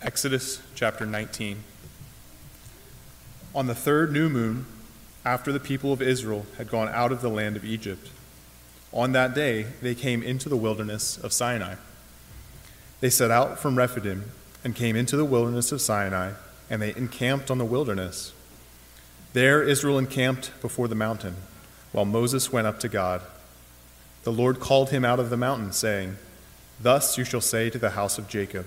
Exodus chapter 19. On the third new moon, after the people of Israel had gone out of the land of Egypt, on that day they came into the wilderness of Sinai. They set out from Rephidim and came into the wilderness of Sinai, and they encamped on the wilderness. There Israel encamped before the mountain, while Moses went up to God. The Lord called him out of the mountain, saying, Thus you shall say to the house of Jacob,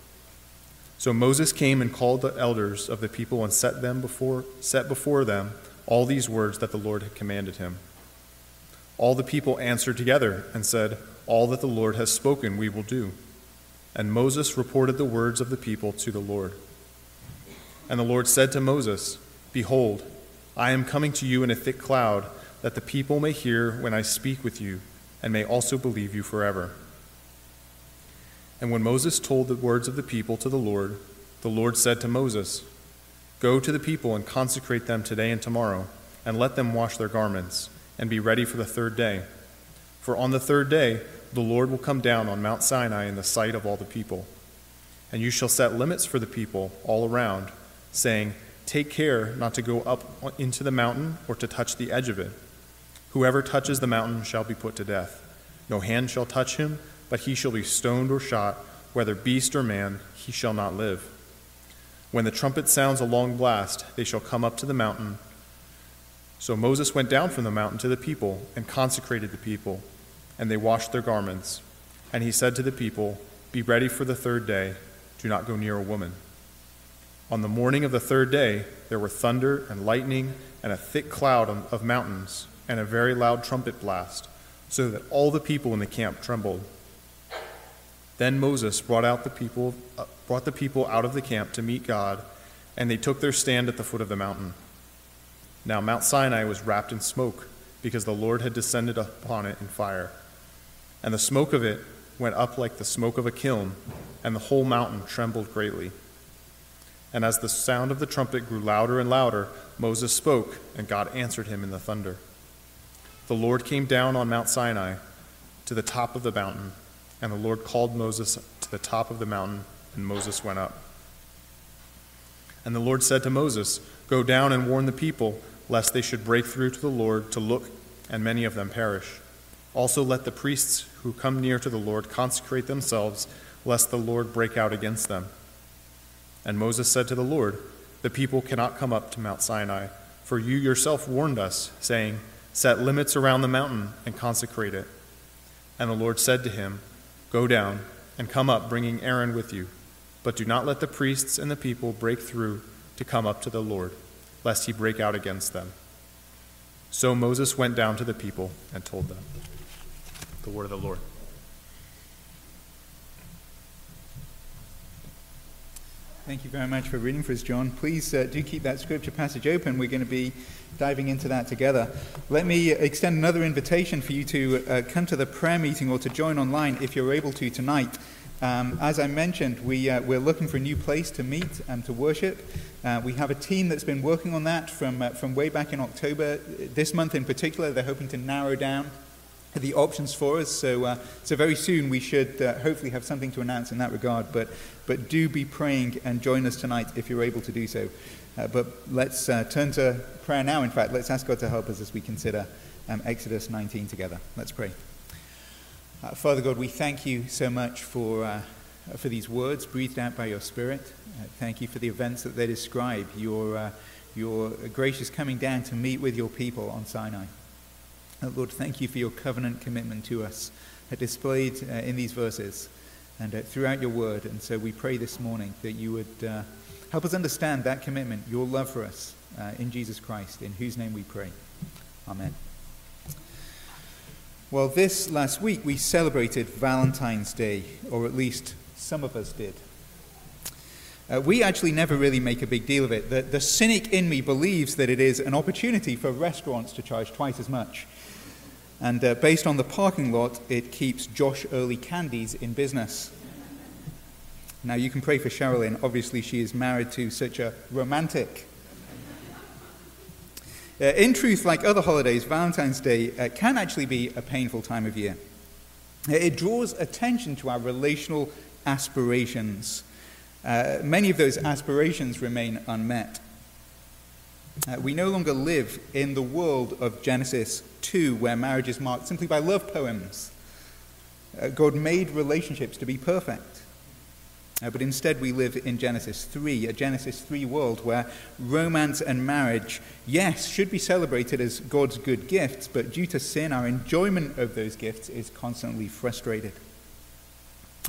So Moses came and called the elders of the people and set them before set before them all these words that the Lord had commanded him. All the people answered together and said, All that the Lord has spoken we will do. And Moses reported the words of the people to the Lord. And the Lord said to Moses, Behold, I am coming to you in a thick cloud, that the people may hear when I speak with you, and may also believe you forever. And when Moses told the words of the people to the Lord, the Lord said to Moses, Go to the people and consecrate them today and tomorrow, and let them wash their garments, and be ready for the third day. For on the third day the Lord will come down on Mount Sinai in the sight of all the people. And you shall set limits for the people all around, saying, Take care not to go up into the mountain or to touch the edge of it. Whoever touches the mountain shall be put to death. No hand shall touch him but he shall be stoned or shot, whether beast or man, he shall not live. When the trumpet sounds a long blast, they shall come up to the mountain. So Moses went down from the mountain to the people and consecrated the people, and they washed their garments. And he said to the people, Be ready for the third day, do not go near a woman. On the morning of the third day, there were thunder and lightning and a thick cloud of mountains and a very loud trumpet blast, so that all the people in the camp trembled. Then Moses brought out the people, uh, brought the people out of the camp to meet God, and they took their stand at the foot of the mountain. Now Mount Sinai was wrapped in smoke, because the Lord had descended upon it in fire. And the smoke of it went up like the smoke of a kiln, and the whole mountain trembled greatly. And as the sound of the trumpet grew louder and louder, Moses spoke, and God answered him in the thunder. The Lord came down on Mount Sinai to the top of the mountain and the Lord called Moses to the top of the mountain, and Moses went up. And the Lord said to Moses, Go down and warn the people, lest they should break through to the Lord to look, and many of them perish. Also let the priests who come near to the Lord consecrate themselves, lest the Lord break out against them. And Moses said to the Lord, The people cannot come up to Mount Sinai, for you yourself warned us, saying, Set limits around the mountain and consecrate it. And the Lord said to him, Go down and come up, bringing Aaron with you. But do not let the priests and the people break through to come up to the Lord, lest he break out against them. So Moses went down to the people and told them. The word of the Lord. Thank you very much for reading for us, John. Please uh, do keep that scripture passage open. We're going to be diving into that together. Let me extend another invitation for you to uh, come to the prayer meeting or to join online if you're able to tonight. Um, as I mentioned, we, uh, we're looking for a new place to meet and to worship. Uh, we have a team that's been working on that from, uh, from way back in October. This month in particular, they're hoping to narrow down the options for us. So, uh, so very soon we should uh, hopefully have something to announce in that regard. But, but do be praying and join us tonight if you're able to do so. Uh, but let's uh, turn to prayer now. In fact, let's ask God to help us as we consider um, Exodus 19 together. Let's pray. Uh, Father God, we thank you so much for, uh, for these words breathed out by your Spirit. thank you for the events that they describe, your, your gracious coming down to meet with your people on Sinai. Uh, Lord, thank you for your covenant commitment to us, uh, displayed uh, in these verses and uh, throughout your word. And so we pray this morning that you would help us understand that commitment, your love for us in Jesus Christ, in whose name we pray. Amen. Well, this last week we celebrated Valentine's Day, or at least some of us did. Uh, we actually never really make a big deal of it. The, the cynic in me believes that it is an opportunity for restaurants to charge twice as much. And uh, based on the parking lot, it keeps Josh Early Candies in business. Now, you can pray for Sherilyn. Obviously, she is married to such a romantic. Uh, in truth, like other holidays, Valentine's Day uh, can actually be a painful time of year. Uh, it draws attention to our relational aspirations. Uh, many of those aspirations remain unmet. Uh, we no longer live in the world of Genesis 2, where marriage is marked simply by love poems. Uh, God made relationships to be perfect. Uh, but instead, we live in Genesis 3, a Genesis 3 world where romance and marriage, yes, should be celebrated as God's good gifts, but due to sin, our enjoyment of those gifts is constantly frustrated.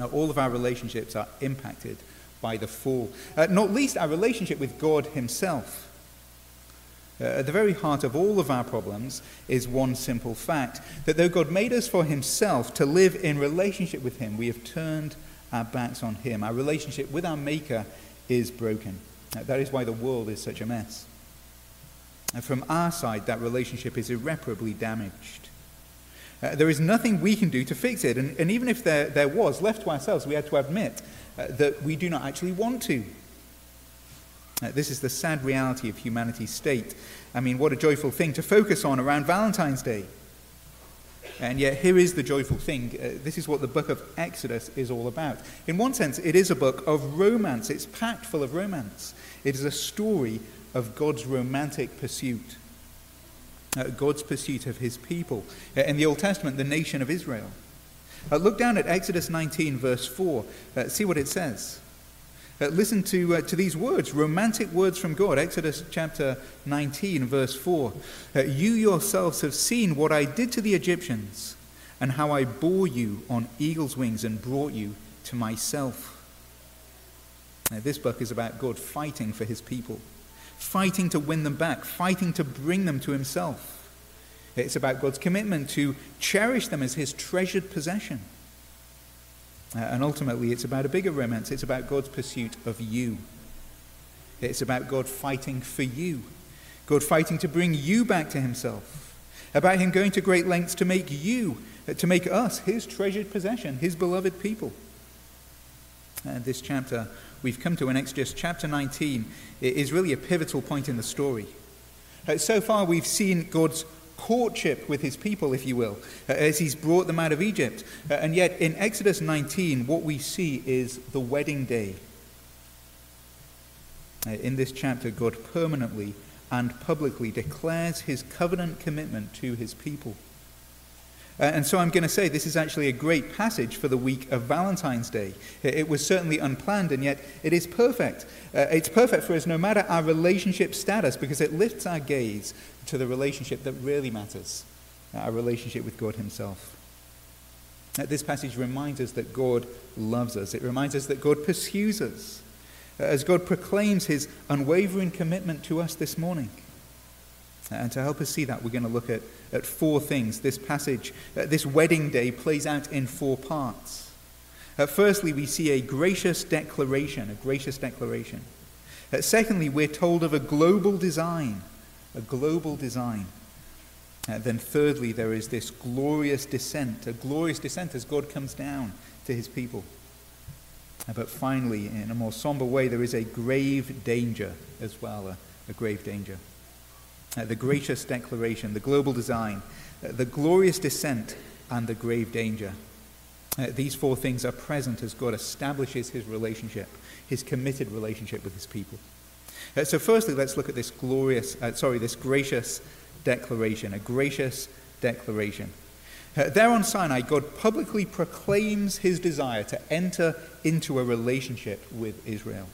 Now, all of our relationships are impacted by the fall, uh, not least our relationship with God Himself. Uh, at the very heart of all of our problems is one simple fact that though God made us for Himself to live in relationship with Him, we have turned our backs on Him. Our relationship with our Maker is broken. Uh, that is why the world is such a mess. And from our side, that relationship is irreparably damaged. Uh, there is nothing we can do to fix it. And, and even if there, there was, left to ourselves, we had to admit uh, that we do not actually want to. Uh, this is the sad reality of humanity's state. I mean, what a joyful thing to focus on around Valentine's Day. And yet, here is the joyful thing. Uh, this is what the book of Exodus is all about. In one sense, it is a book of romance, it's packed full of romance. It is a story of God's romantic pursuit, uh, God's pursuit of his people. Uh, in the Old Testament, the nation of Israel. Uh, look down at Exodus 19, verse 4. Uh, see what it says. Uh, listen to, uh, to these words, romantic words from God. Exodus chapter 19, verse 4. Uh, you yourselves have seen what I did to the Egyptians, and how I bore you on eagle's wings and brought you to myself. Now, this book is about God fighting for his people, fighting to win them back, fighting to bring them to himself. It's about God's commitment to cherish them as his treasured possession. Uh, and ultimately, it's about a bigger romance. It's about God's pursuit of you. It's about God fighting for you, God fighting to bring you back to himself, about him going to great lengths to make you, uh, to make us his treasured possession, his beloved people. And this chapter we've come to in Exodus chapter 19 is really a pivotal point in the story. Uh, so far, we've seen God's courtship with his people, if you will, uh, as he's brought them out of Egypt. Uh, and yet, in Exodus 19, what we see is the wedding day. Uh, in this chapter, God permanently and publicly declares his covenant commitment to his people. Uh, and so I'm going to say this is actually a great passage for the week of Valentine's Day. It was certainly unplanned, and yet it is perfect. Uh, it's perfect for us no matter our relationship status because it lifts our gaze to the relationship that really matters our relationship with God Himself. Uh, this passage reminds us that God loves us, it reminds us that God pursues us uh, as God proclaims His unwavering commitment to us this morning. And to help us see that, we're going to look at, at four things. This passage, uh, this wedding day, plays out in four parts. Uh, firstly, we see a gracious declaration, a gracious declaration. Uh, secondly, we're told of a global design, a global design. Uh, then, thirdly, there is this glorious descent, a glorious descent as God comes down to his people. Uh, but finally, in a more somber way, there is a grave danger as well, a, a grave danger uh, the gracious declaration, the global design, uh, the glorious descent, and the grave danger. Uh, these four things are present as God establishes his relationship, his committed relationship with his people. Uh, so, firstly, let's look at this glorious, uh, sorry, this gracious declaration, a gracious declaration. Uh, there on Sinai, God publicly proclaims his desire to enter into a relationship with Israel.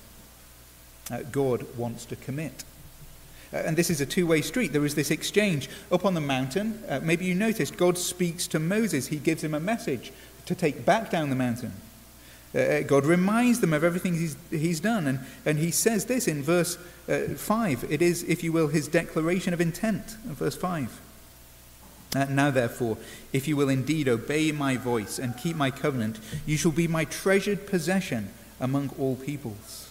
God wants to commit uh, and this is a two way street. There is this exchange. Up on the mountain, uh, maybe you noticed, God speaks to Moses. He gives him a message to take back down the mountain. Uh, uh God reminds them of everything he's, he's done. And, and he says this in verse uh, 5. It is, if you will, his declaration of intent, in verse 5. Uh, now, therefore, if you will indeed obey my voice and keep my covenant, you shall be my treasured possession among all peoples.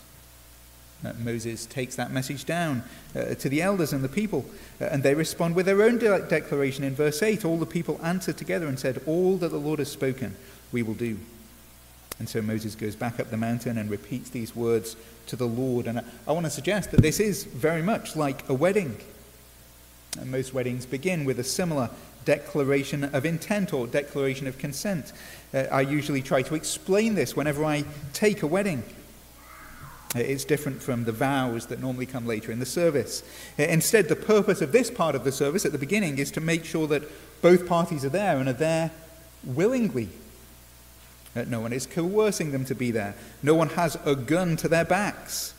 Uh, Moses takes that message down uh, to the elders and the people, uh, and they respond with their own de- declaration in verse 8. All the people answered together and said, All that the Lord has spoken, we will do. And so Moses goes back up the mountain and repeats these words to the Lord. And I, I want to suggest that this is very much like a wedding. And most weddings begin with a similar declaration of intent or declaration of consent. Uh, I usually try to explain this whenever I take a wedding. Uh, it's different from the vows that normally come later in the service. Uh, instead, the purpose of this part of the service at the beginning is to make sure that both parties are there and are there willingly. Uh, no one is coercing them to be there. No one has a gun to their backs.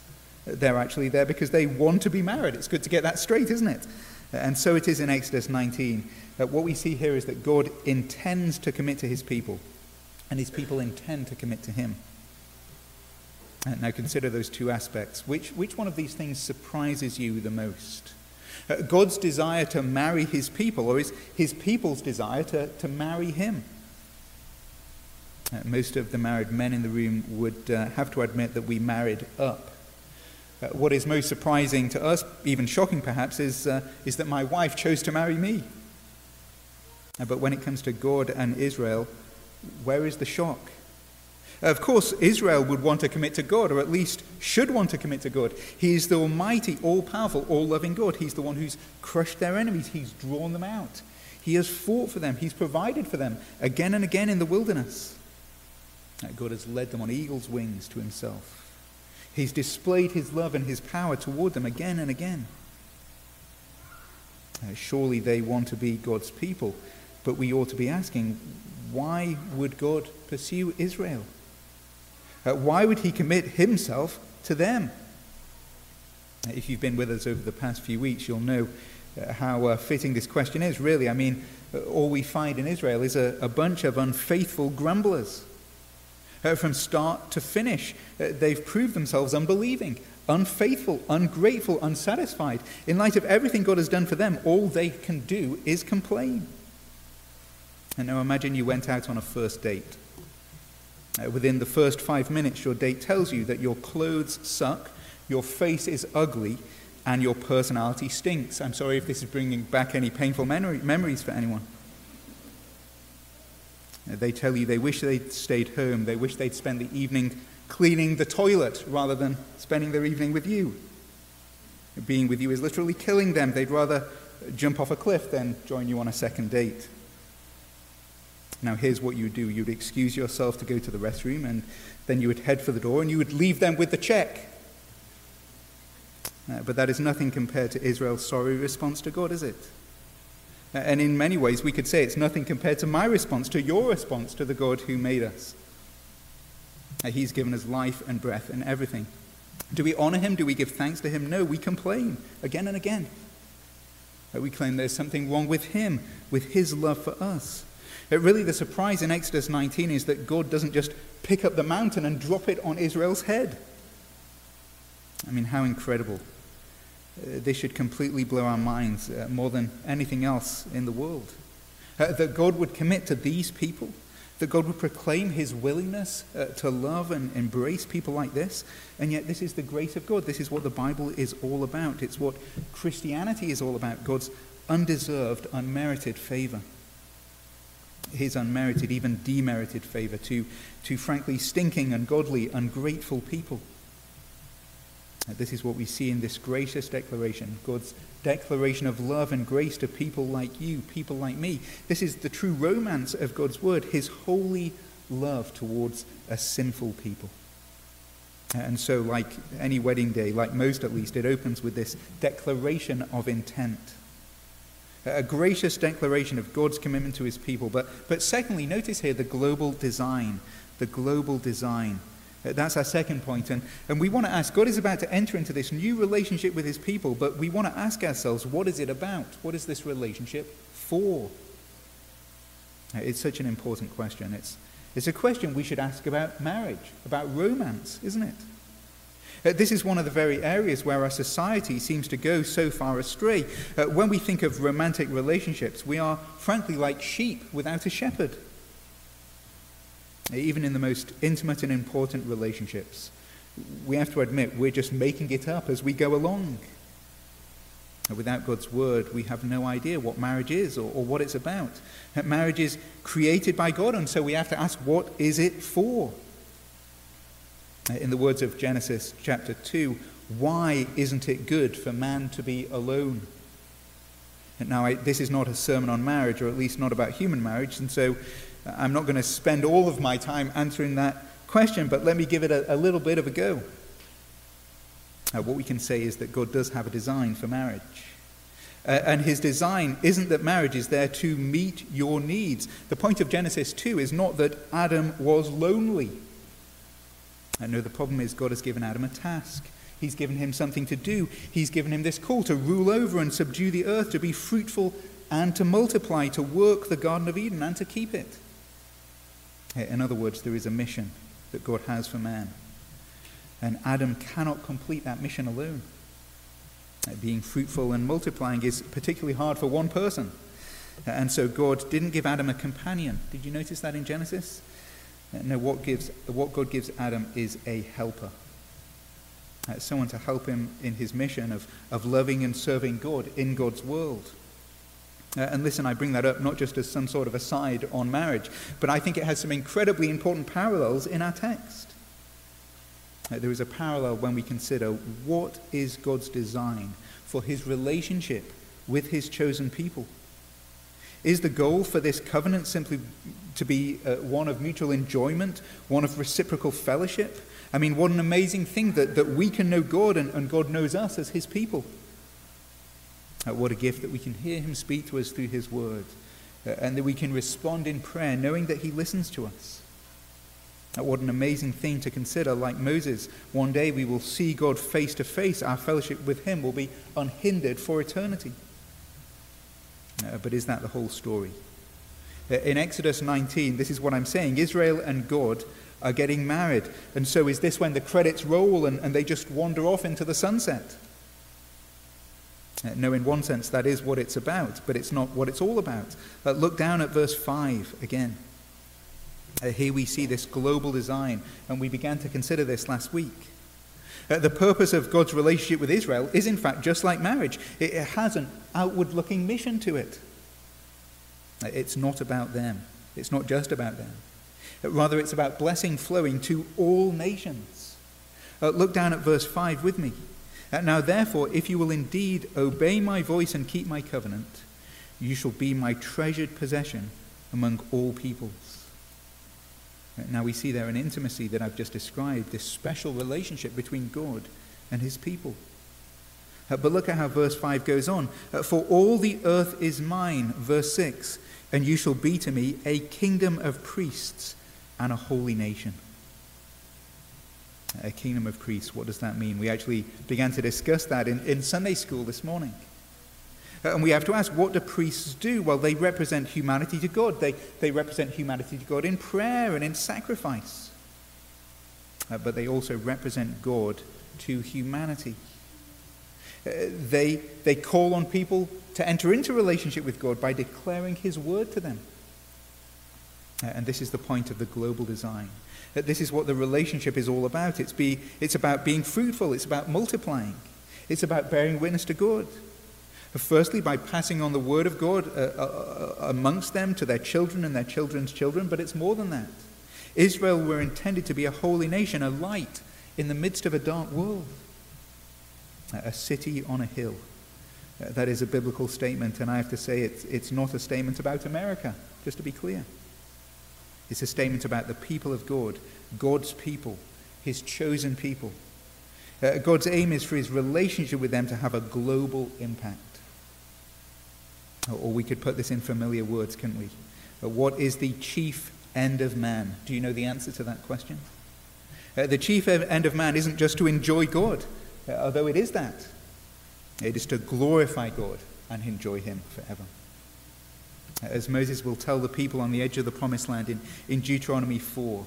They're actually there because they want to be married. It's good to get that straight, isn't it? And so it is in Exodus 19. what we see here is that God intends to commit to his people, and his people intend to commit to him. Uh, now consider those two aspects. Which, which one of these things surprises you the most? Uh, God's desire to marry his people, or is his people's desire to, to marry him? Uh, most of the married men in the room would uh, have to admit that we married up. Uh, what is most surprising to us, even shocking perhaps, is, uh, is that my wife chose to marry me. but when it comes to God and Israel, where is the shock? Of course, Israel would want to commit to God, or at least should want to commit to God. He is the almighty, all powerful, all loving God. He's the one who's crushed their enemies, He's drawn them out. He has fought for them, He's provided for them again and again in the wilderness. God has led them on eagle's wings to Himself. He's displayed His love and His power toward them again and again. Surely they want to be God's people, but we ought to be asking why would God pursue Israel? Uh, why would he commit himself to them? Uh, if you've been with us over the past few weeks, you'll know uh, how uh, fitting this question is, really. I mean, all we find in Israel is a, a bunch of unfaithful grumblers. From start to finish, they've proved themselves unbelieving, unfaithful, ungrateful, unsatisfied. In light of everything God has done for them, all they can do is complain. And now imagine you went out on a first date. Uh, within the first five minutes, your date tells you that your clothes suck, your face is ugly, and your personality stinks. I'm sorry if this is bringing back any painful memory, memories for anyone. Uh, they tell you they wish they'd stayed home, they wish they'd spent the evening cleaning the toilet rather than spending their evening with you. Being with you is literally killing them. They'd rather jump off a cliff than join you on a second date. Now, here's what you would do you'd excuse yourself to go to the restroom, and then you would head for the door and you would leave them with the check. Uh, but that is nothing compared to Israel's sorry response to God, is it? Uh, and in many ways, we could say it's nothing compared to my response, to your response to the God who made us. Uh, he's given us life and breath and everything. Do we honor him? Do we give thanks to him? No, we complain again and again. Uh, we claim there's something wrong with him, with his love for us. But really, the surprise in Exodus 19 is that God doesn't just pick up the mountain and drop it on Israel's head. I mean, how incredible. Uh, this should completely blow our minds uh, more than anything else in the world. Uh, that God would commit to these people, that God would proclaim his willingness uh, to love and embrace people like this. And yet, this is the grace of God. This is what the Bible is all about. It's what Christianity is all about God's undeserved, unmerited favor his unmerited, even demerited favor to, to frankly stinking, ungodly, ungrateful people. This is what we see in this gracious declaration God's declaration of love and grace to people like you, people like me. This is the true romance of God's word, his holy love towards a sinful people. And so, like any wedding day, like most at least, it opens with this declaration of intent a gracious declaration of God's commitment to his people. But, but secondly, notice here the global design. The global design. Uh, that's our second point. And, and we want to ask God is about to enter into this new relationship with his people, but we want to ask ourselves what is it about? What is this relationship for? Uh, it's such an important question. It's, it's a question we should ask about marriage, about romance, isn't it? Uh, this is one of the very areas where our society seems to go so far astray. Uh, when we think of romantic relationships, we are frankly like sheep without a shepherd. Even in the most intimate and important relationships, we have to admit we're just making it up as we go along. Without God's word, we have no idea what marriage is or, or what it's about. Marriage is created by God, and so we have to ask, what is it for? In the words of Genesis chapter 2, why isn't it good for man to be alone? Now, I, this is not a sermon on marriage, or at least not about human marriage, and so uh, I'm not going to spend all of my time answering that question, but let me give it a, a little bit of a go. Uh, what we can say is that God does have a design for marriage. Uh, and his design isn't that marriage is there to meet your needs. The point of Genesis 2 is not that Adam was lonely. I know the problem is God has given Adam a task. He's given him something to do. He's given him this call to rule over and subdue the earth, to be fruitful and to multiply, to work the Garden of Eden and to keep it. In other words, there is a mission that God has for man. And Adam cannot complete that mission alone. Being fruitful and multiplying is particularly hard for one person. And so God didn't give Adam a companion. Did you notice that in Genesis? No, what, gives, what God gives Adam is a helper. Uh, someone to help him in his mission of, of loving and serving God in God's world. Uh, and listen, I bring that up not just as some sort of aside on marriage, but I think it has some incredibly important parallels in our text. Uh, there is a parallel when we consider what is God's design for his relationship with his chosen people. Is the goal for this covenant simply to be uh, one of mutual enjoyment, one of reciprocal fellowship? I mean, what an amazing thing that, that we can know God and, and God knows us as his people. Uh, what a gift that we can hear him speak to us through his word uh, and that we can respond in prayer knowing that he listens to us. Uh, what an amazing thing to consider. Like Moses, one day we will see God face to face. Our fellowship with him will be unhindered for eternity. Uh, but is that the whole story? Uh, in Exodus 19, this is what I'm saying Israel and God are getting married. And so is this when the credits roll and, and they just wander off into the sunset? Uh, no, in one sense, that is what it's about, but it's not what it's all about. Uh, look down at verse 5 again. Uh, here we see this global design, and we began to consider this last week. Uh, the purpose of God's relationship with Israel is, in fact, just like marriage, it, it has an outward looking mission to it. Uh, it's not about them, it's not just about them. Uh, rather, it's about blessing flowing to all nations. look down at verse 5 with me. Uh, now, therefore, if you will indeed obey my voice and keep my covenant, you shall be my treasured possession among all peoples. Uh, now, we see there an intimacy that I've just described, this special relationship between God and his people. Uh, but look at how verse 5 goes on. For all the earth is mine, verse 6, and you shall be to me a kingdom of priests and a holy nation a kingdom of priests. What does that mean? We actually began to discuss that in, in Sunday school this morning. Uh, and we have to ask, what do priests do? Well, they represent humanity to God. They, they represent humanity to God in prayer and in sacrifice. Uh, but they also represent God to humanity. Uh, they, they call on people to enter into relationship with God by declaring His word to them. Uh, and this is the point of the global design that this is what the relationship is all about. It's, be, it's about being fruitful, it's about multiplying, it's about bearing witness to God. Firstly, by passing on the word of God uh, uh, uh, amongst them to their children and their children's children, but it's more than that. Israel were intended to be a holy nation, a light in the midst of a dark world, a city on a hill. Uh, that is a biblical statement, and I have to say it's, it's not a statement about America, just to be clear. It's a statement about the people of God, God's people, his chosen people. Uh, God's aim is for his relationship with them to have a global impact. Or we could put this in familiar words, can't we? Uh, what is the chief end of man? Do you know the answer to that question? Uh, the chief end of man isn't just to enjoy God, uh, although it is that. It is to glorify God and enjoy him forever as Moses will tell the people on the edge of the promised land in, in Deuteronomy 4.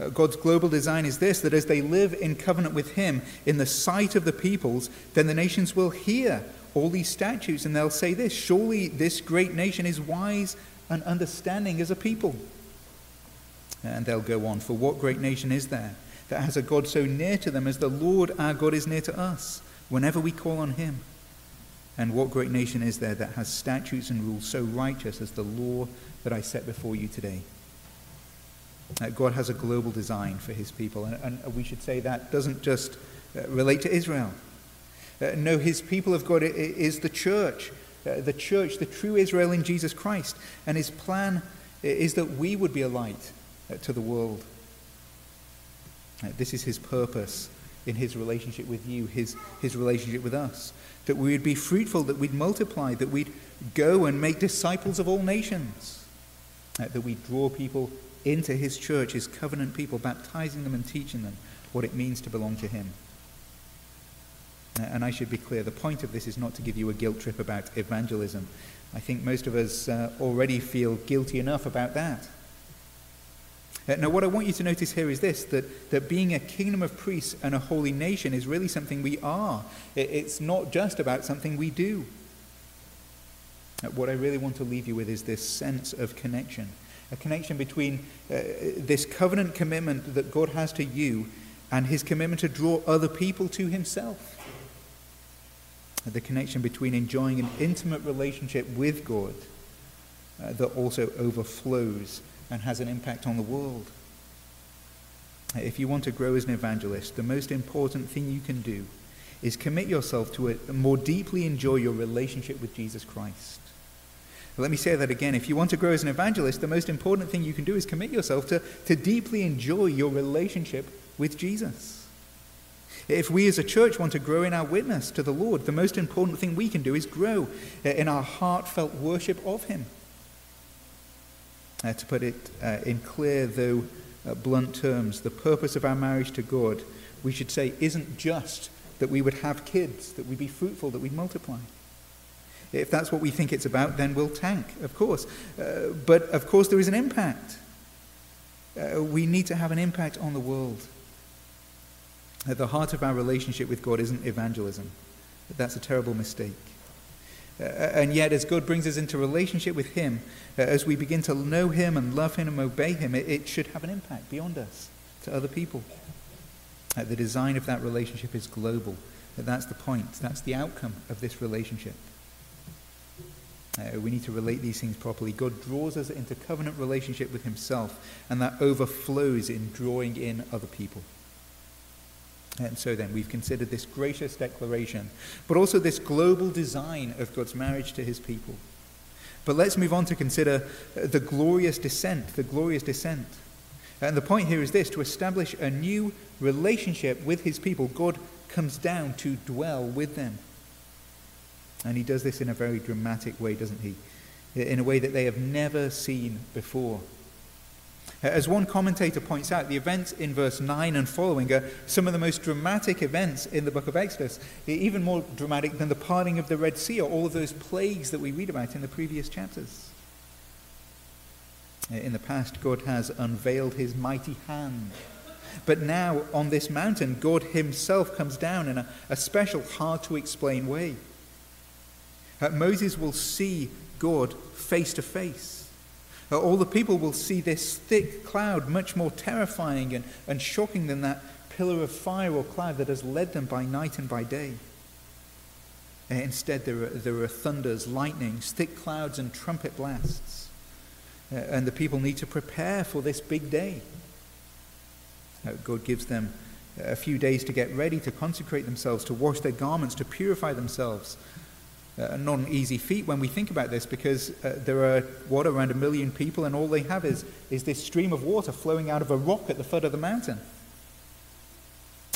Uh, God's global design is this that as they live in covenant with Him in the sight of the peoples, then the nations will hear all these statutes and they'll say this Surely this great nation is wise and understanding as a people. And they'll go on, For what great nation is there that has a God so near to them as the Lord our God is near to us whenever we call on him? And what great nation is there that has statutes and rules so righteous as the law that I set before you today? Uh, God has a global design for his people, and, and we should say that doesn't just uh, relate to Israel. Uh, no, his people of God is the church, uh, the church, the true Israel in Jesus Christ. And his plan is that we would be a light uh, to the world. Uh, this is his purpose in his relationship with you, his, his relationship with us. That we would be fruitful, that we'd multiply, that we'd go and make disciples of all nations, uh, that we'd draw people into his church, his covenant people, baptizing them and teaching them what it means to belong to him. And I should be clear the point of this is not to give you a guilt trip about evangelism. I think most of us uh, already feel guilty enough about that. Uh, now, what I want you to notice here is this that, that being a kingdom of priests and a holy nation is really something we are. It, it's not just about something we do. Uh, what I really want to leave you with is this sense of connection a connection between uh, this covenant commitment that God has to you and his commitment to draw other people to himself the connection between enjoying an intimate relationship with God uh, that also overflows and has an impact on the world. If you want to grow as an evangelist, the most important thing you can do is commit yourself to a, more deeply enjoy your relationship with Jesus Christ. Let me say that again. If you want to grow as an evangelist, the most important thing you can do is commit yourself to, to deeply enjoy your relationship with Jesus. If we as a church want to grow in our witness to the Lord, the most important thing we can do is grow in our heartfelt worship of Him. Uh, to put it uh, in clear, though uh, blunt terms, the purpose of our marriage to God, we should say, isn't just that we would have kids, that we'd be fruitful, that we'd multiply. If that's what we think it's about, then we'll tank, of course. Uh, but of course, there is an impact. Uh, we need to have an impact on the world. At the heart of our relationship with God isn't evangelism. That's a terrible mistake. Uh, and yet, as God brings us into relationship with Him, uh, as we begin to know Him and love Him and obey Him, it, it should have an impact beyond us to other people. Uh, the design of that relationship is global. Uh, that's the point. That's the outcome of this relationship. Uh, we need to relate these things properly. God draws us into covenant relationship with Himself, and that overflows in drawing in other people. And so then, we've considered this gracious declaration, but also this global design of God's marriage to his people. But let's move on to consider uh, the glorious descent, the glorious descent. And the point here is this to establish a new relationship with his people, God comes down to dwell with them. And he does this in a very dramatic way, doesn't he? In a way that they have never seen before. As one commentator points out, the events in verse 9 and following are some of the most dramatic events in the book of Exodus, even more dramatic than the parting of the Red Sea or all of those plagues that we read about in the previous chapters. In the past, God has unveiled his mighty hand. But now, on this mountain, God himself comes down in a, a special, hard to explain way. Uh, Moses will see God face to face. Uh, all the people will see this thick cloud much more terrifying and, and shocking than that pillar of fire or cloud that has led them by night and by day. Uh, instead, there are, there are thunders, lightnings, thick clouds, and trumpet blasts. Uh, and the people need to prepare for this big day. Uh, God gives them a few days to get ready, to consecrate themselves, to wash their garments, to purify themselves, uh, not an easy feat when we think about this because uh, there are, what, around a million people, and all they have is, is this stream of water flowing out of a rock at the foot of the mountain.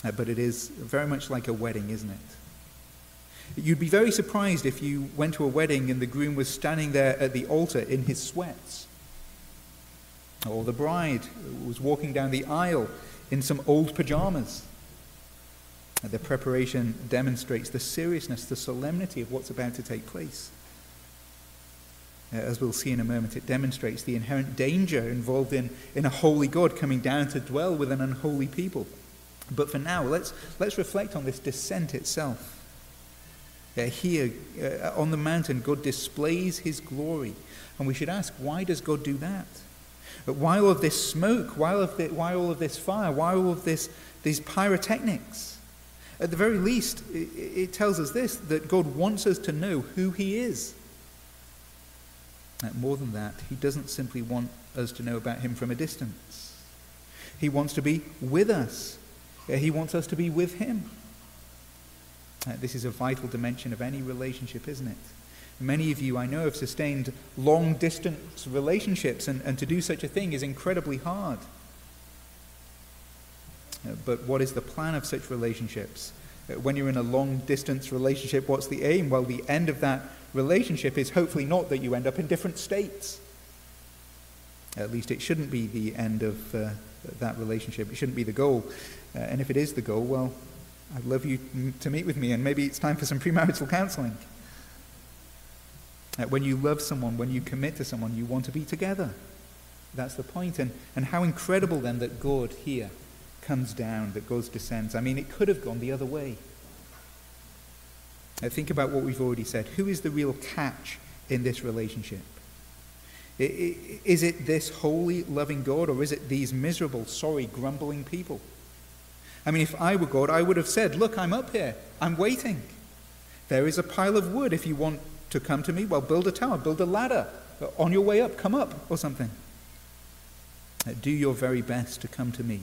Uh, but it is very much like a wedding, isn't it? You'd be very surprised if you went to a wedding and the groom was standing there at the altar in his sweats. Or the bride was walking down the aisle in some old pajamas. The preparation demonstrates the seriousness, the solemnity of what's about to take place. Uh, as we'll see in a moment, it demonstrates the inherent danger involved in, in a holy God coming down to dwell with an unholy people. But for now, let's, let's reflect on this descent itself. Uh, here, uh, on the mountain, God displays his glory. And we should ask, why does God do that? But why all of this smoke? Why all of, the, why all of this fire? Why all of this, these pyrotechnics? At the very least, it, tells us this that God wants us to know who He is. And more than that, He doesn't simply want us to know about Him from a distance. He wants to be with us, He wants us to be with Him. This is a vital dimension of any relationship, isn't it? Many of you, I know, have sustained long distance relationships, and, and to do such a thing is incredibly hard. But what is the plan of such relationships? Uh, when you're in a long distance relationship, what's the aim? Well, the end of that relationship is hopefully not that you end up in different states. At least it shouldn't be the end of uh, that relationship. It shouldn't be the goal. Uh, and if it is the goal, well, I'd love you to meet with me, and maybe it's time for some premarital counseling. Uh, when you love someone, when you commit to someone, you want to be together. That's the point. And, and how incredible then that God here comes down, that God descends. I mean, it could have gone the other way. Now, think about what we've already said. Who is the real catch in this relationship? Is it this holy, loving God, or is it these miserable, sorry, grumbling people? I mean, if I were God, I would have said, Look, I'm up here. I'm waiting. There is a pile of wood. If you want to come to me, well, build a tower, build a ladder. Uh, on your way up, come up, or something. Uh, do your very best to come to me.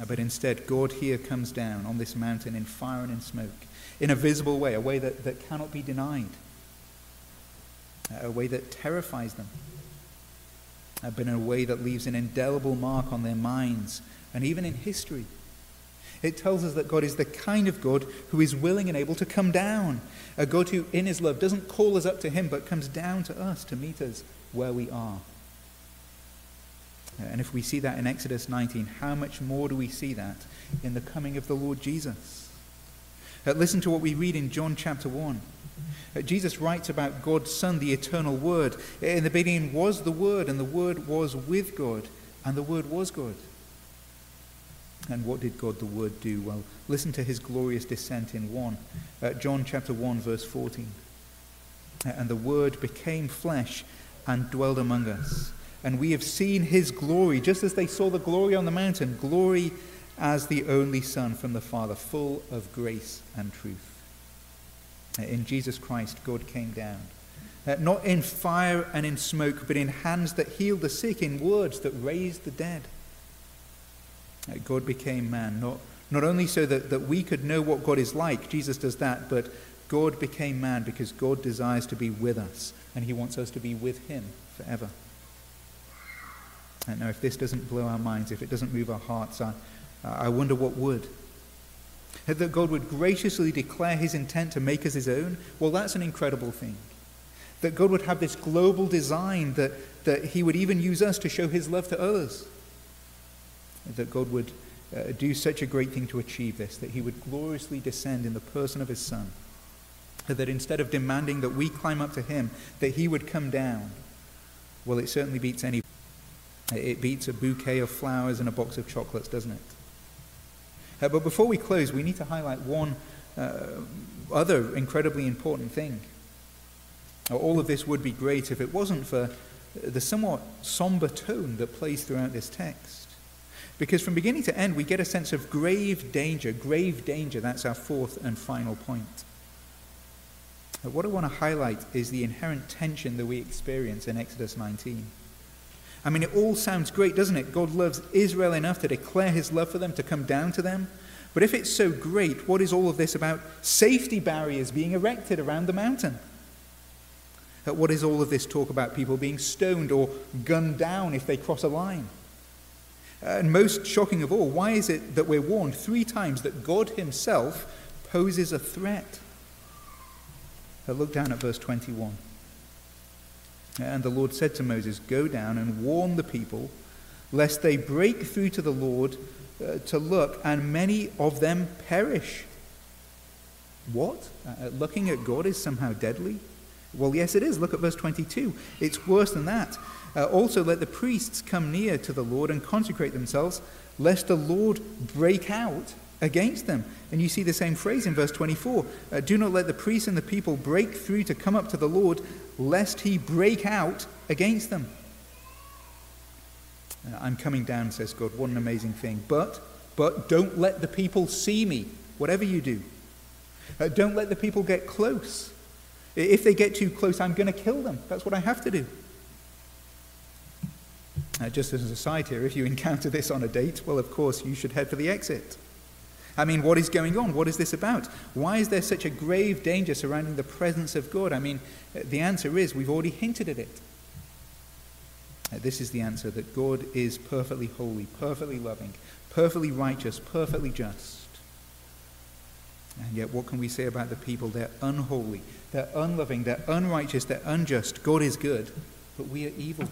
Uh, but instead, God here comes down on this mountain in fire and in smoke, in a visible way, a way that, that cannot be denied, uh, a way that terrifies them, uh, but in a way that leaves an indelible mark on their minds and even in history. It tells us that God is the kind of God who is willing and able to come down. A God who, in his love, doesn't call us up to him, but comes down to us to meet us where we are. And if we see that in Exodus 19, how much more do we see that in the coming of the Lord Jesus? Uh, listen to what we read in John chapter 1. Uh, Jesus writes about God's Son, the eternal Word. In the beginning was the Word, and the Word was with God, and the Word was God. And what did God the Word do? Well, listen to his glorious descent in 1. Uh, John chapter 1, verse 14. Uh, and the Word became flesh and dwelled among us. And we have seen his glory, just as they saw the glory on the mountain, glory as the only Son from the Father, full of grace and truth. Uh, in Jesus Christ, God came down. Uh, not in fire and in smoke, but in hands that healed the sick, in words that raised the dead. God became man, not, not only so that, that we could know what God is like, Jesus does that, but God became man because God desires to be with us, and he wants us to be with him forever. And now, if this doesn't blow our minds, if it doesn't move our hearts, I, I wonder what would. That God would graciously declare his intent to make us his own, well, that's an incredible thing. That God would have this global design that, that he would even use us to show his love to others that God would uh, do such a great thing to achieve this, that he would gloriously descend in the person of his Son, that instead of demanding that we climb up to him, that he would come down. Well, it certainly beats any. It beats a bouquet of flowers and a box of chocolates, doesn't it? Uh, but before we close, we need to highlight one uh, other incredibly important thing. All of this would be great if it wasn't for the somewhat somber tone that plays throughout this text. Because from beginning to end, we get a sense of grave danger. Grave danger, that's our fourth and final point. But what I want to highlight is the inherent tension that we experience in Exodus 19. I mean, it all sounds great, doesn't it? God loves Israel enough to declare his love for them, to come down to them. But if it's so great, what is all of this about safety barriers being erected around the mountain? What is all of this talk about people being stoned or gunned down if they cross a line? And most shocking of all, why is it that we're warned three times that God Himself poses a threat? look down at verse 21. And the Lord said to Moses, Go down and warn the people, lest they break through to the Lord uh, to look, and many of them perish. What? Uh, looking at God is somehow deadly? Well, yes, it is. Look at verse 22. It's worse than that. Uh, also, let the priests come near to the Lord and consecrate themselves, lest the Lord break out against them. And you see the same phrase in verse 24 uh, Do not let the priests and the people break through to come up to the Lord, lest he break out against them. Uh, I'm coming down, says God. What an amazing thing. But, but don't let the people see me, whatever you do. Uh, don't let the people get close. If they get too close, I'm going to kill them. That's what I have to do. Uh, just as a side here, if you encounter this on a date, well, of course, you should head for the exit. I mean, what is going on? What is this about? Why is there such a grave danger surrounding the presence of God? I mean, uh, the answer is we've already hinted at it. Uh, this is the answer that God is perfectly holy, perfectly loving, perfectly righteous, perfectly just. And yet, what can we say about the people? They're unholy, they're unloving, they're unrighteous, they're unjust. God is good, but we are evil.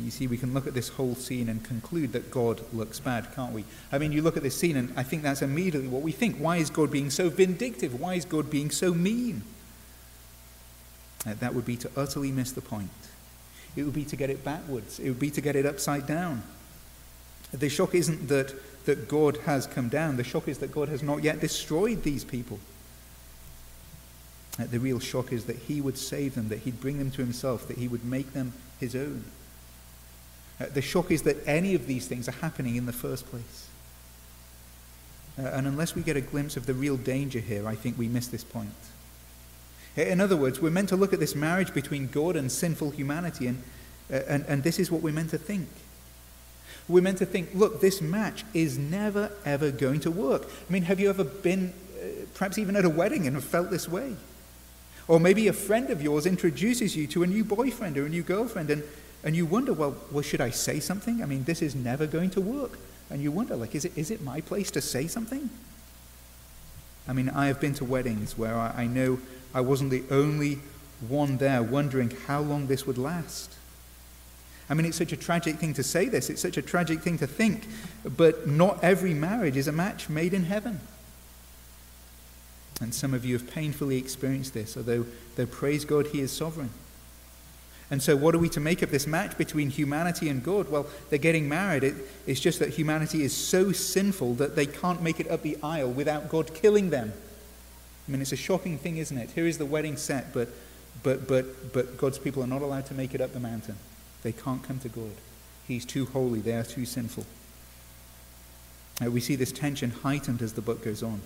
You see, we can look at this whole scene and conclude that God looks bad, can't we? I mean, you look at this scene, and I think that's immediately what we think. Why is God being so vindictive? Why is God being so mean? Uh, that would be to utterly miss the point. It would be to get it backwards, it would be to get it upside down. The shock isn't that, that God has come down, the shock is that God has not yet destroyed these people. Uh, the real shock is that He would save them, that He'd bring them to Himself, that He would make them His own. Uh, the shock is that any of these things are happening in the first place. Uh, and unless we get a glimpse of the real danger here, I think we miss this point. In other words, we're meant to look at this marriage between God and sinful humanity, and, uh, and, and this is what we're meant to think. We're meant to think, look, this match is never, ever going to work. I mean, have you ever been, uh, perhaps even at a wedding, and felt this way? Or maybe a friend of yours introduces you to a new boyfriend or a new girlfriend, and, and you wonder, well, well, should I say something? I mean, this is never going to work. And you wonder, like, is it, is it my place to say something? I mean, I have been to weddings where I, I know I wasn't the only one there wondering how long this would last. I mean, it's such a tragic thing to say this, it's such a tragic thing to think, but not every marriage is a match made in heaven. And some of you have painfully experienced this, although, though praise God, He is sovereign. And so, what are we to make of this match between humanity and God? Well, they're getting married. It, it's just that humanity is so sinful that they can't make it up the aisle without God killing them. I mean, it's a shocking thing, isn't it? Here is the wedding set, but, but, but, but God's people are not allowed to make it up the mountain. They can't come to God. He's too holy, they are too sinful. Uh, we see this tension heightened as the book goes on.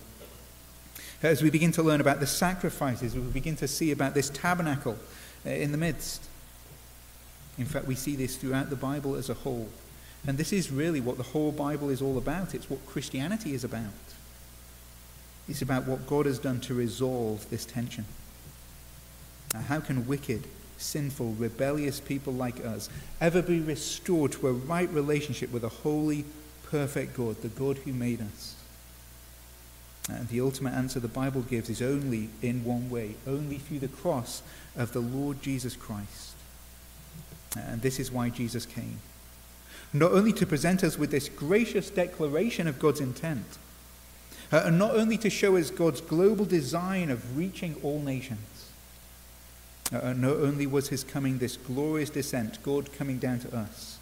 As we begin to learn about the sacrifices, we begin to see about this tabernacle uh, in the midst. In fact, we see this throughout the Bible as a whole. And this is really what the whole Bible is all about. It's what Christianity is about. It's about what God has done to resolve this tension. Now, how can wicked, sinful, rebellious people like us ever be restored to a right relationship with a holy, perfect God, the God who made us? And the ultimate answer the Bible gives is only in one way, only through the cross of the Lord Jesus Christ. And this is why Jesus came. Not only to present us with this gracious declaration of God's intent, uh, and not only to show us God's global design of reaching all nations. Uh, not only was his coming this glorious descent, God coming down to us.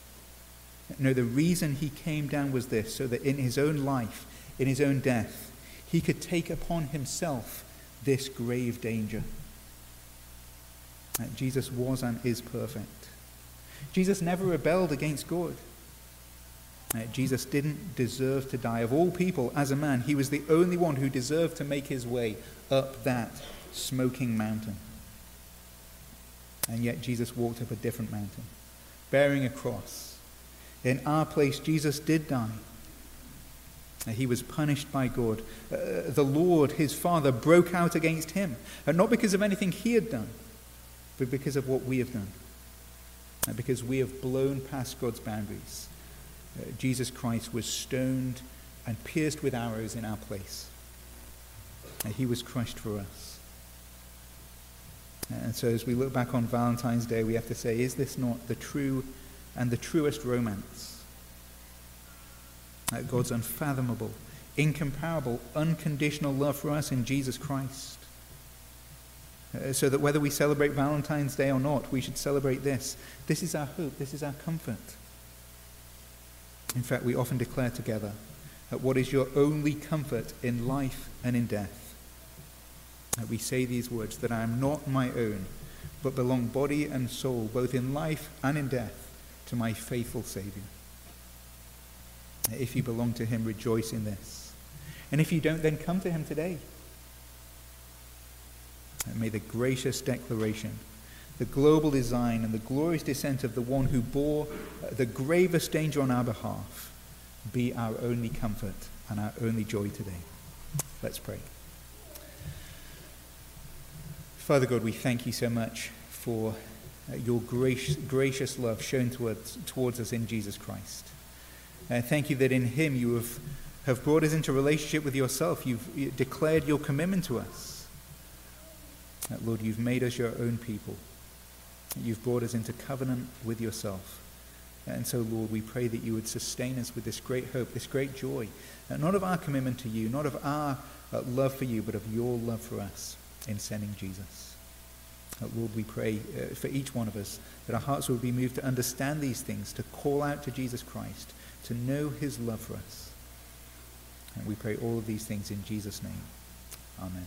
No, the reason he came down was this so that in his own life, in his own death, he could take upon himself this grave danger. Uh, Jesus was and is perfect. Jesus never rebelled against God. Uh, Jesus didn't deserve to die. Of all people, as a man, he was the only one who deserved to make his way up that smoking mountain. And yet, Jesus walked up a different mountain, bearing a cross. In our place, Jesus did die. Uh, he was punished by God. Uh, the Lord, his Father, broke out against him. And not because of anything he had done, but because of what we have done. Uh, because we have blown past God's boundaries uh, Jesus Christ was stoned and pierced with arrows in our place. And he was crushed for us. And so, as we look back on Valentine's Day, we have to say, is this not the true and the truest romance? That God's unfathomable, incomparable, unconditional love for us in Jesus Christ. Uh, so that whether we celebrate Valentine's Day or not, we should celebrate this. This is our hope, this is our comfort. In fact, we often declare together that what is your only comfort in life and in death. We say these words that I am not my own, but belong body and soul, both in life and in death, to my faithful Savior. If you belong to him, rejoice in this. And if you don't, then come to him today. And may the gracious declaration, the global design, and the glorious descent of the one who bore the gravest danger on our behalf be our only comfort and our only joy today. Let's pray. Father God, we thank you so much for uh, your gracious, gracious love shown towards, towards us in Jesus Christ. Uh, thank you that in him you have, have brought us into relationship with yourself. You've declared your commitment to us. Uh, Lord, you've made us your own people. You've brought us into covenant with yourself. And so, Lord, we pray that you would sustain us with this great hope, this great joy, not of our commitment to you, not of our uh, love for you, but of your love for us in sending Jesus. Lord, we pray uh, for each one of us that our hearts would be moved to understand these things, to call out to Jesus Christ, to know his love for us. And we pray all of these things in Jesus' name. Amen.